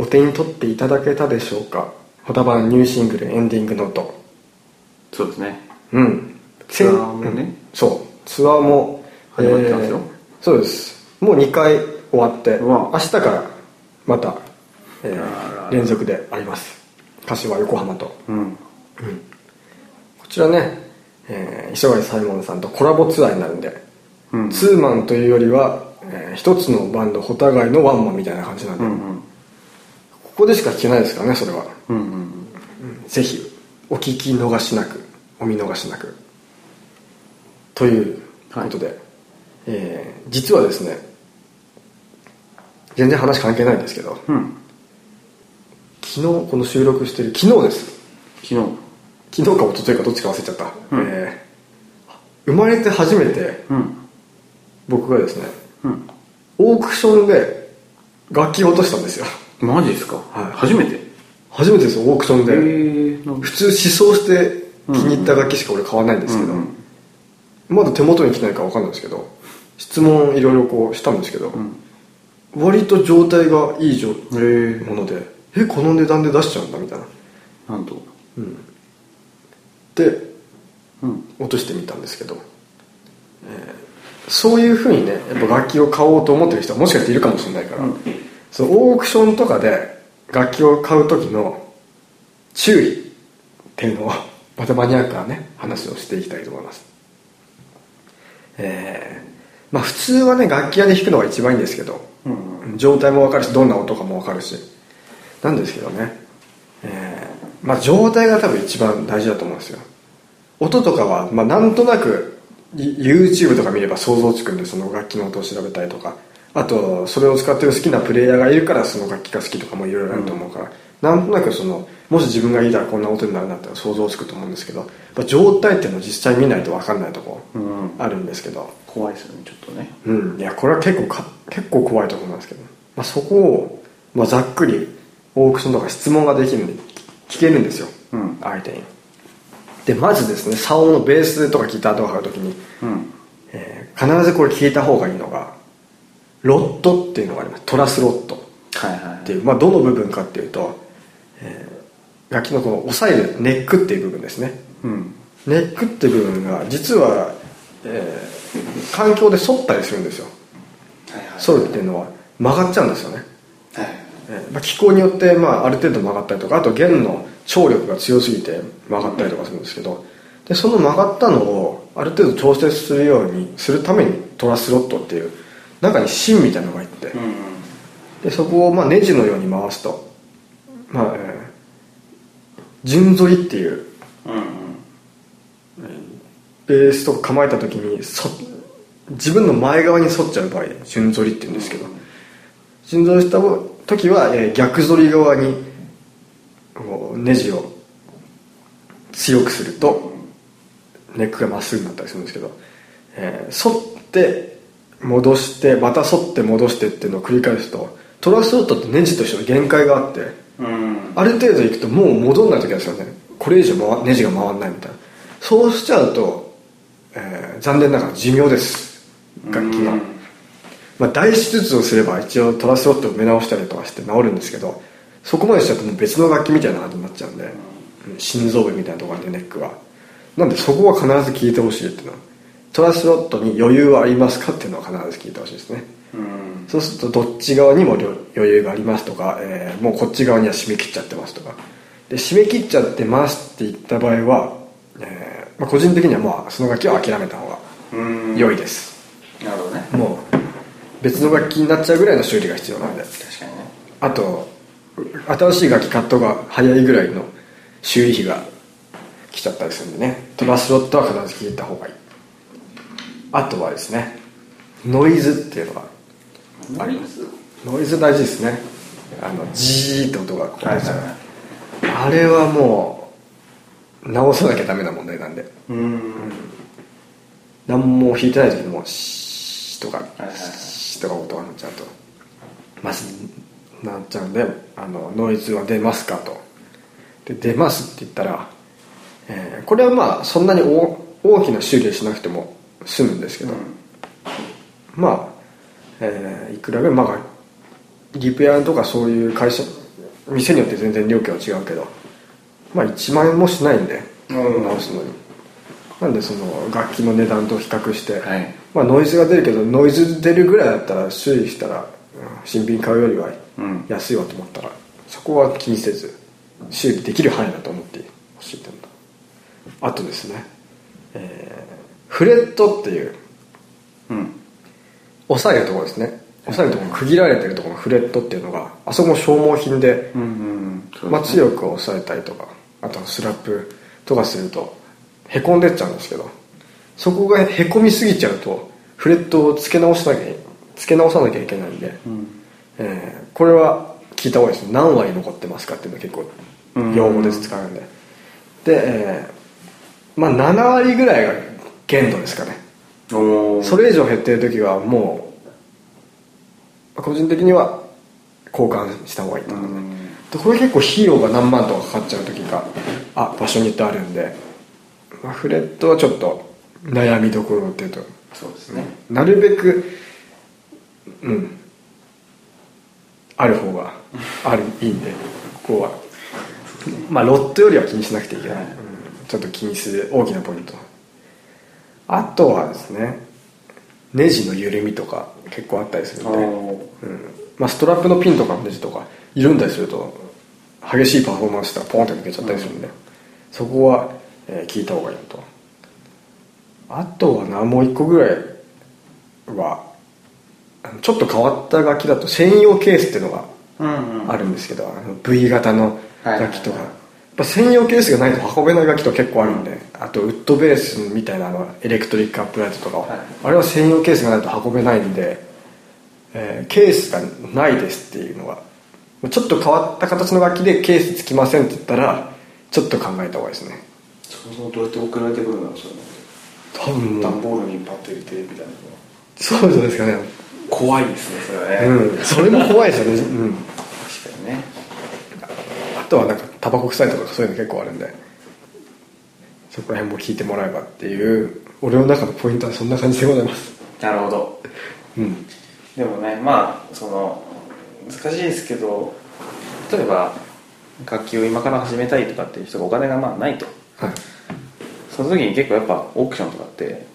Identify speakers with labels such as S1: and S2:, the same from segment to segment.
S1: お手に取っていただけたでしょうか？ホタバンニューシングルエンディングノート。
S2: そうですね。
S1: うん。
S2: ツアーもね。
S1: うん。そう。ツアーも
S2: 始まってますよ。
S1: そうです。もう2回終わって明日からまた、えー連続であります。柏横浜と。
S2: うん。
S1: こちらね、えー、磯貝サイモンさんとコラボツアーになるんで、
S2: うん。
S1: ツーマンというよりは、えー一つのバンドお互いのワンマンみたいな感じなんで、
S2: うんうん
S1: ここでしか聞けないですからねそれは、
S2: うんうん
S1: ぜひお聞き逃しなくお見逃しなく。ということで、えー実はですね全然話関係ないんですけど
S2: うん。
S1: 昨日この収録してる昨日です。
S2: 昨日。
S1: 昨日か一昨日かどっちか忘れちゃった、
S2: うん。
S1: えー生まれて初めて
S2: うん。
S1: 僕がですね
S2: うん。
S1: オークションで楽器を落としたんですよ
S2: マジですか？
S1: はい。
S2: 初めて？
S1: 初めてですよオークションで、普通試奏して気に入った楽器しか俺買わないんですけど、
S2: うんうん
S1: まだ手元に来ないか分かんないですけど質問いろいろこうしたんですけど、割と状態がいいものでえこの値段で出しちゃうんだみたいな。
S2: なんと。
S1: で
S2: うん。
S1: 落としてみたんですけど、えーそういうふうにねやっぱ楽器を買おうと思ってる人はもしかしているかもしれないから、
S2: うん
S1: そのオークションとかで楽器を買う時の注意っていうのを またマニアックなね話をしていきたいと思います。えーまあ普通はね楽器屋で弾くのが一番いいんですけど、
S2: うん
S1: 状態も分かるしどんな音かも分かるし。なんですけどね、えーまあ状態が多分一番大事だと思うんですよ。音とかは、まあ、なんとなくい YouTube とか見れば想像つくんでその楽器の音を調べたりとかあとそれを使ってる好きなプレイヤーがいるからその楽器が好きとかもいろいろあると思うから、なんとなくそのもし自分がいたらこんな音になるなって想像つくと思うんですけどやっぱ状態っていうのを実際見ないと分かんないとこ
S2: うん。
S1: あるんですけど。
S2: 怖いですよねちょっとね。
S1: うん。いやこれは結構か結構怖いところなんですけど、まあ、そこを、まあ、ざっくりオークションとか質問ができるんで聞けるんですよ、
S2: うん。
S1: 相手に。でまずですね竿のベースとかギターとか買う時に、
S2: うん。
S1: えー必ずこれ聞いた方がいいのがロットっていうのがあります。トラスロット。
S2: はいはい。
S1: っていう、まあ、どの部分かっていうと、えー楽器のこの押さえるネックっていう部分ですね。
S2: うん。
S1: ネックって部分が実は、えー環境で反ったりするんですよ。
S2: はいはい。
S1: 反るっていうのは曲がっちゃうんですよね、
S2: はい。
S1: えーまあ、気候によって、まあ、ある程度曲がったりとかあと弦の張力が強すぎて曲がったりとかするんですけどでその曲がったのをある程度調節するようにするためにトラスロットっていう中に芯みたいなのが入って。
S2: うん
S1: でそこをまあネジのように回すと。まあ、えー順反りっていう。
S2: うんうん。
S1: ベースとか構えた時にそ自分の前側に反っちゃう場合順反りって言うんですけど。順反りした時は、えー逆反り側にこうネジを強くするとネックがまっすぐになったりするんですけど、えー反って戻してまた反って戻してっていうのを繰り返すとトラスロットってネジとしての限界があって
S2: うん。
S1: ある程度いくともう戻んない時なんですよねこれ以上回ネジが回らないみたいな。そうしちゃうと、えー残念ながら寿命です。楽器の、
S2: うん。
S1: まあ、大手術をすれば一応トラスロットを埋め直したりとかして治るんですけどそこまでしちゃうともう別の楽器みたいな感じになっちゃうんで、うん心臓部みたいなところでネックはなんでそこは必ず聞いてほしいっていうのはトラスロットに余裕はありますかっていうのは必ず聞いてほしいですね。
S2: うん。
S1: そうするとどっち側にも余裕がありますとか、えーもうこっち側には締め切っちゃってますとか。で締め切っちゃってますって言った場合は、えーまあ、個人的にはまあその楽器は諦めた方が
S2: うん。
S1: 良いです、
S2: なるほどね。
S1: もう別の楽器になっちゃうぐらいの修理が必要なんで。
S2: 確かにね。
S1: あと新しい楽器買った方が早いぐらいの修理費が来ちゃったりするんでね。トラスロットは必ず聞いた方がいいあとはですねノイズっていうのがあります。ノイズ？大事ですね。あのジーって音がこう
S2: はいはいはい。
S1: あれはもう直さなきゃダメな問題なんで。
S2: うん。
S1: 何も弾いてない時にもうシーとか
S2: いはい
S1: シーとか音が鳴っちゃうと。まずなっちゃうんであのノイズは出ますかと。で出ますって言ったら、えーこれはまあそんなに大大きな修理をしなくても済むんですけど、まあ、えーいくらぐらいまあリペアとかそういう会社店によって全然料金は違うけどまあ1万円もしないんで
S2: うん。
S1: 直すのに。なんでその楽器の値段と比較して、
S2: はい。
S1: まあノイズが出るけどノイズ出るぐらいだったら修理したらうん新品買うよりは
S2: うん。
S1: 安いわと思ったらそこは気にせず修理できる範囲だと思ってほしい点だあとですね、えーフレットっていう
S2: うん。
S1: 押さえるところですね。押さえるところ区切られてるところのフレットっていうのがあそこも消耗品で、まあ、強く押さえたりとかあとはスラップとかするとへこんでっちゃうんですけどそこがへこみすぎちゃうとフレットを付け直さなきゃ付け直さなきゃいけないんで、
S2: うん。
S1: えーこれは聞いた方がいいです何割残ってますかっていうのが結構用語で使うんで。で、えーまあ7割ぐらいが限度ですかね。それ以上減ってる時はもう個人的には交換した方がいいと思うねで。これ結構費用が何万とかかかっちゃう時があ場所によってあるんで、まあ、フレットはちょっと悩みどころっていうと
S2: そうですね。
S1: なるべくうん。ある方があるいいんでここは。まあロットよりは気にしなくていいけど、
S2: はい。
S1: うん。ちょっと気にする大きなポイントあとはですねネジの緩みとか結構あったりするんで、
S2: お
S1: うん。まあ、ストラップのピンとかのネジとか緩んだりすると激しいパフォーマンスしたらポンって抜けちゃったりするんで、そこは、えー聞いた方がいいのと。あとはなもう一個ぐらいはちょっと変わった楽器だと専用ケースっていうのが
S2: うんうん。
S1: あるんですけど、あの V 型の楽器とか、
S2: はいはいはい。
S1: やっぱ専用ケースがないと運べない楽器とか結構あるんで、あとウッドベースみたいなあのエレクトリックアップライトとかは、
S2: はい。
S1: あれは専用ケースがないと運べないんで、えーケースがないですっていうのがちょっと変わった形の楽器でケースつきませんって言ったらちょっと考えた方がいいですね。
S2: そもそもどうやって送られてくるんだろうそれ
S1: 多分。
S2: 段ボールにパッと入れてみたいな
S1: そうですかね。
S2: 怖いですねそれはね、
S1: うん。それも怖いですよね、うん、
S2: 確かにね。
S1: あとはなんかタバコ臭いとかそういうの結構あるんでそこら辺も聞いてもらえばっていう俺の中のポイントはそんな感じでございます。
S2: なるほど。
S1: うん。
S2: でもねまあその難しいですけど例えば楽器を今から始めたいとかっていう人がお金がまあないと。
S1: はい。
S2: その時に結構やっぱオークションとかって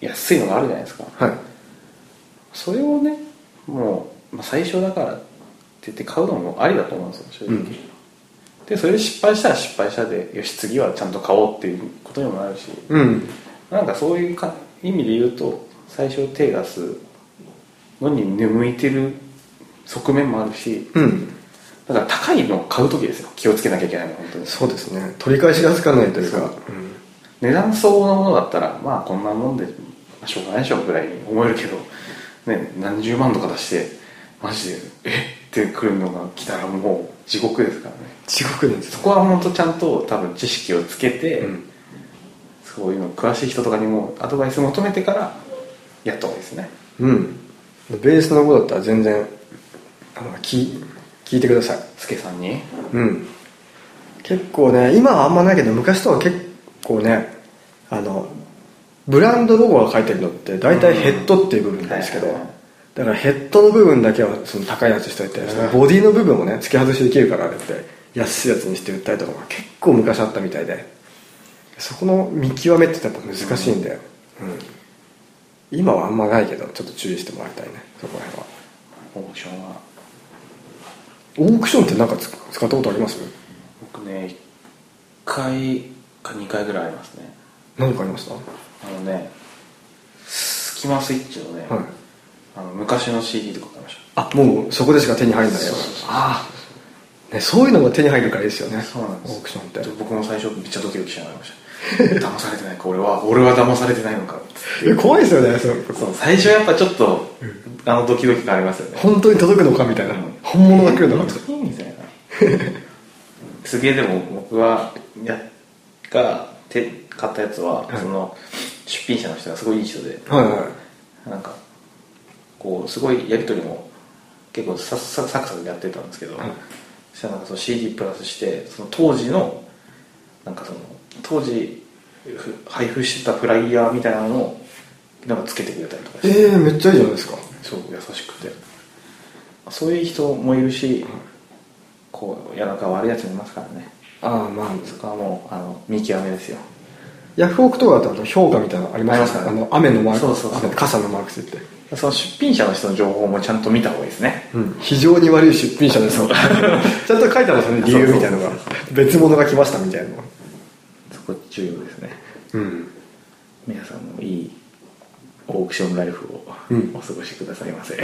S2: 安いのがあるじゃないですか。
S1: はい。
S2: それをねもう、まあ、最初だからって言って買うのもありだと思うんですよ正直、
S1: うん
S2: でそれで失敗したら失敗したでよし次はちゃんと買おうっていうことにもなるし。
S1: うん。
S2: なんかそういうか意味で言うと最初手出すのに向いてる側面もあるし
S1: うん。
S2: だから高いのを買う時ですよ。気をつけなきゃいけないのは本当に。
S1: そうですね。取り返しがつかないというか。
S2: そう。値段相応のものだったらまあこんなもんで、まあ、しょうがないでしょぐらいに思えるけど、ね、何十万とか出してマジでえ？ってくるのが来たらもう地獄ですからね。
S1: 地獄です
S2: そこは本当ちゃんと多分知識をつけて、
S1: うん。
S2: そういうの詳しい人とかにもアドバイス求めてからやった方がいいですね。
S1: うん。ベースのことだったら全然あの聞聞いてください。
S2: スケさんに？
S1: うん。結構ね今はあんまないけど昔とは結構ねあのブランドロゴが書いてるのって大体ヘッドっていう部分なんですけど、
S2: はいはいはい
S1: だからヘッドの部分だけはその高いやつしといて、ボディの部分をね付け外しできるからあれって安いやつにして売ったりとかも結構昔あったみたいで。そこの見極めってやっぱ難しいんで、うん。今はあんまないけどちょっと注意してもらいたいね。そこら辺は。
S2: オークションは？
S1: オークションって何かつ使ったことあります？
S2: 僕ね1回か2回ぐらいありますね。
S1: 何かありました？
S2: あのねスキマスイッチのね、
S1: はい
S2: あの昔の CD とか買いまし
S1: あもうそこでしか手に入んないよ。ああ、ね、そういうのが手に入るからいいですよね。
S2: たそうなんです。
S1: オークションって。
S2: 僕も最初めっちゃドキドキしながらました。騙されてないか俺は俺は騙されてないのかって。
S1: え怖いですよねそう
S2: そう最初やっぱちょっと、あのドキドキ感ありますよね。
S1: 本当に届くのかみたいな、
S2: うん。
S1: 本物が来るのか
S2: みたいな。すげえでも僕はやがて買ったやつは、
S1: はい。
S2: その出品者の人がすごいいい人で。
S1: はいはい。
S2: なんかこうすごいやり取りも結構サササクサクやってたんですけど、
S1: はい
S2: そしたらなんかその CD プラスしてその当時のなんかその当時ふ配布してたフライヤーみたいなのをなんかつけてくれたりとかして。
S1: ええめっちゃいいじゃないですか。
S2: そう優しくて。そういう人もいるし、こう夜中悪いやつもいますからね。
S1: ああまあ。
S2: そこはもうあの見極めですよ
S1: ヤフオクとかだと評価みたいなのあります
S2: からね
S1: あの雨のマーク
S2: そうそうそう。
S1: 傘のマークついて、
S2: その出品者の人の情報もちゃんと見た方がいいですね。
S1: うん、非常に悪い出品者です ちゃんと書いてあるんですよね理由みたいなのが。別物が来ましたみたいなの
S2: そこ重要ですね。
S1: うん。
S2: 皆さんもいいオークションライフを
S1: うん。
S2: お過ごしくださいませ、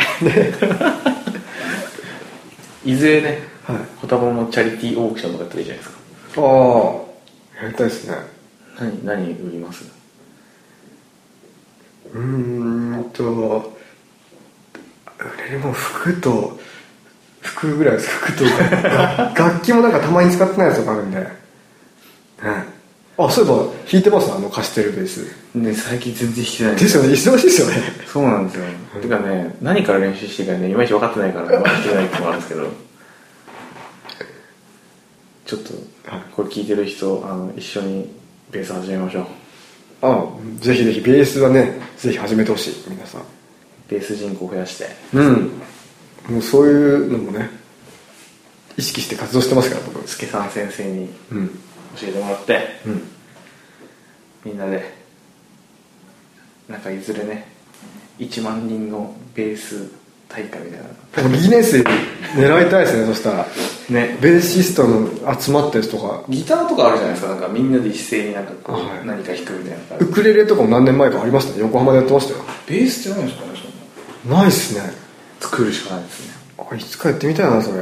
S2: いずれね、
S1: はい。
S2: ホタボもチャリティーオークションとかやったらいいじゃないですか。
S1: ああやりたいですね
S2: 何何売ります？
S1: うーんと売れるもん服と服ぐらいです 服とか。楽器もなんかたまに使ってないやつとかあるんで、ね、あそういえば弾いてます？あのカステルベース。
S2: ね最近全然弾けないん
S1: で。すよね。忙しいですよね。
S2: そうなんですよ、てかね何から練習していいかねいまいち分かってないからまだ弾けないってのもあるんですけど。ちょっと
S1: はい。
S2: これ聞いてる人あの一緒にベース始めましょう。
S1: あぜひぜひベースはね。ぜひ始めてほしい皆さん。
S2: ベース人口を増やして。
S1: うん。もうそういうのもね意識して活動してますから僕
S2: 助さん先生に
S1: うん。
S2: 教えてもらって
S1: うん。
S2: みんなでなんかいずれね1万人のベース大会みたいな。
S1: でもギネス狙いたいですねそしたら
S2: ね。
S1: ベーシストの集まったやつとか。
S2: ギターとかあるじゃないですか。なんかみんなで一斉になんかこう、
S1: はい。
S2: 何か弾くみたいな
S1: ウクレレとかも何年前かありましたね。横浜でやってましたよ。
S2: ベースって何ですかね
S1: ないっすね。
S2: 作るしかないですね。
S1: あいつかやってみたいなそれ。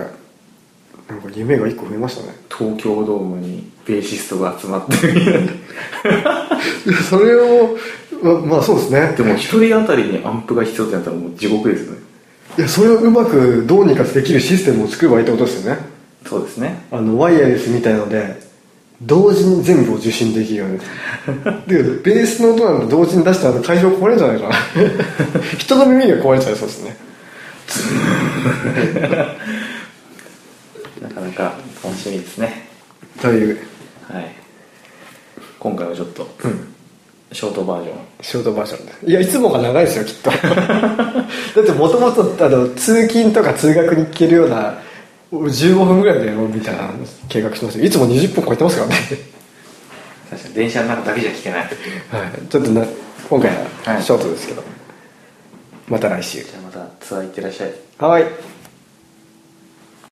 S1: なんか夢が一個増えましたね。
S2: 東京ドームにベーシストが集まって。
S1: い やそれをままあそうですね。
S2: でも一人当たりにアンプが必要ってなったらもう地獄ですよね。
S1: いやそれをうまくどうにかできるシステムを作ればいいってことですよね
S2: そうですね。
S1: あのワイヤレスみたいので同時に全部を受信できるように。でベースの音なんて同時に出したら会場壊れるんじゃないかな。人の耳が壊れちゃいそうですね。
S2: なかなか楽しみですね。
S1: という。
S2: はい。今回はちょっと
S1: うん。
S2: ショートバージョン。
S1: ショートバージョンで。いやいつもが長いですよきっと。だってもともと通勤とか通学に行けるような15分ぐらいでやろうみたいな計画してます。よいつも20分超えてますからね。
S2: 確かに電車の中だけじゃ聞けない。
S1: はい。ちょっとな今回
S2: は
S1: はいショートですけど、また来週。
S2: じゃあまたツアー行ってらっしゃい。
S1: はい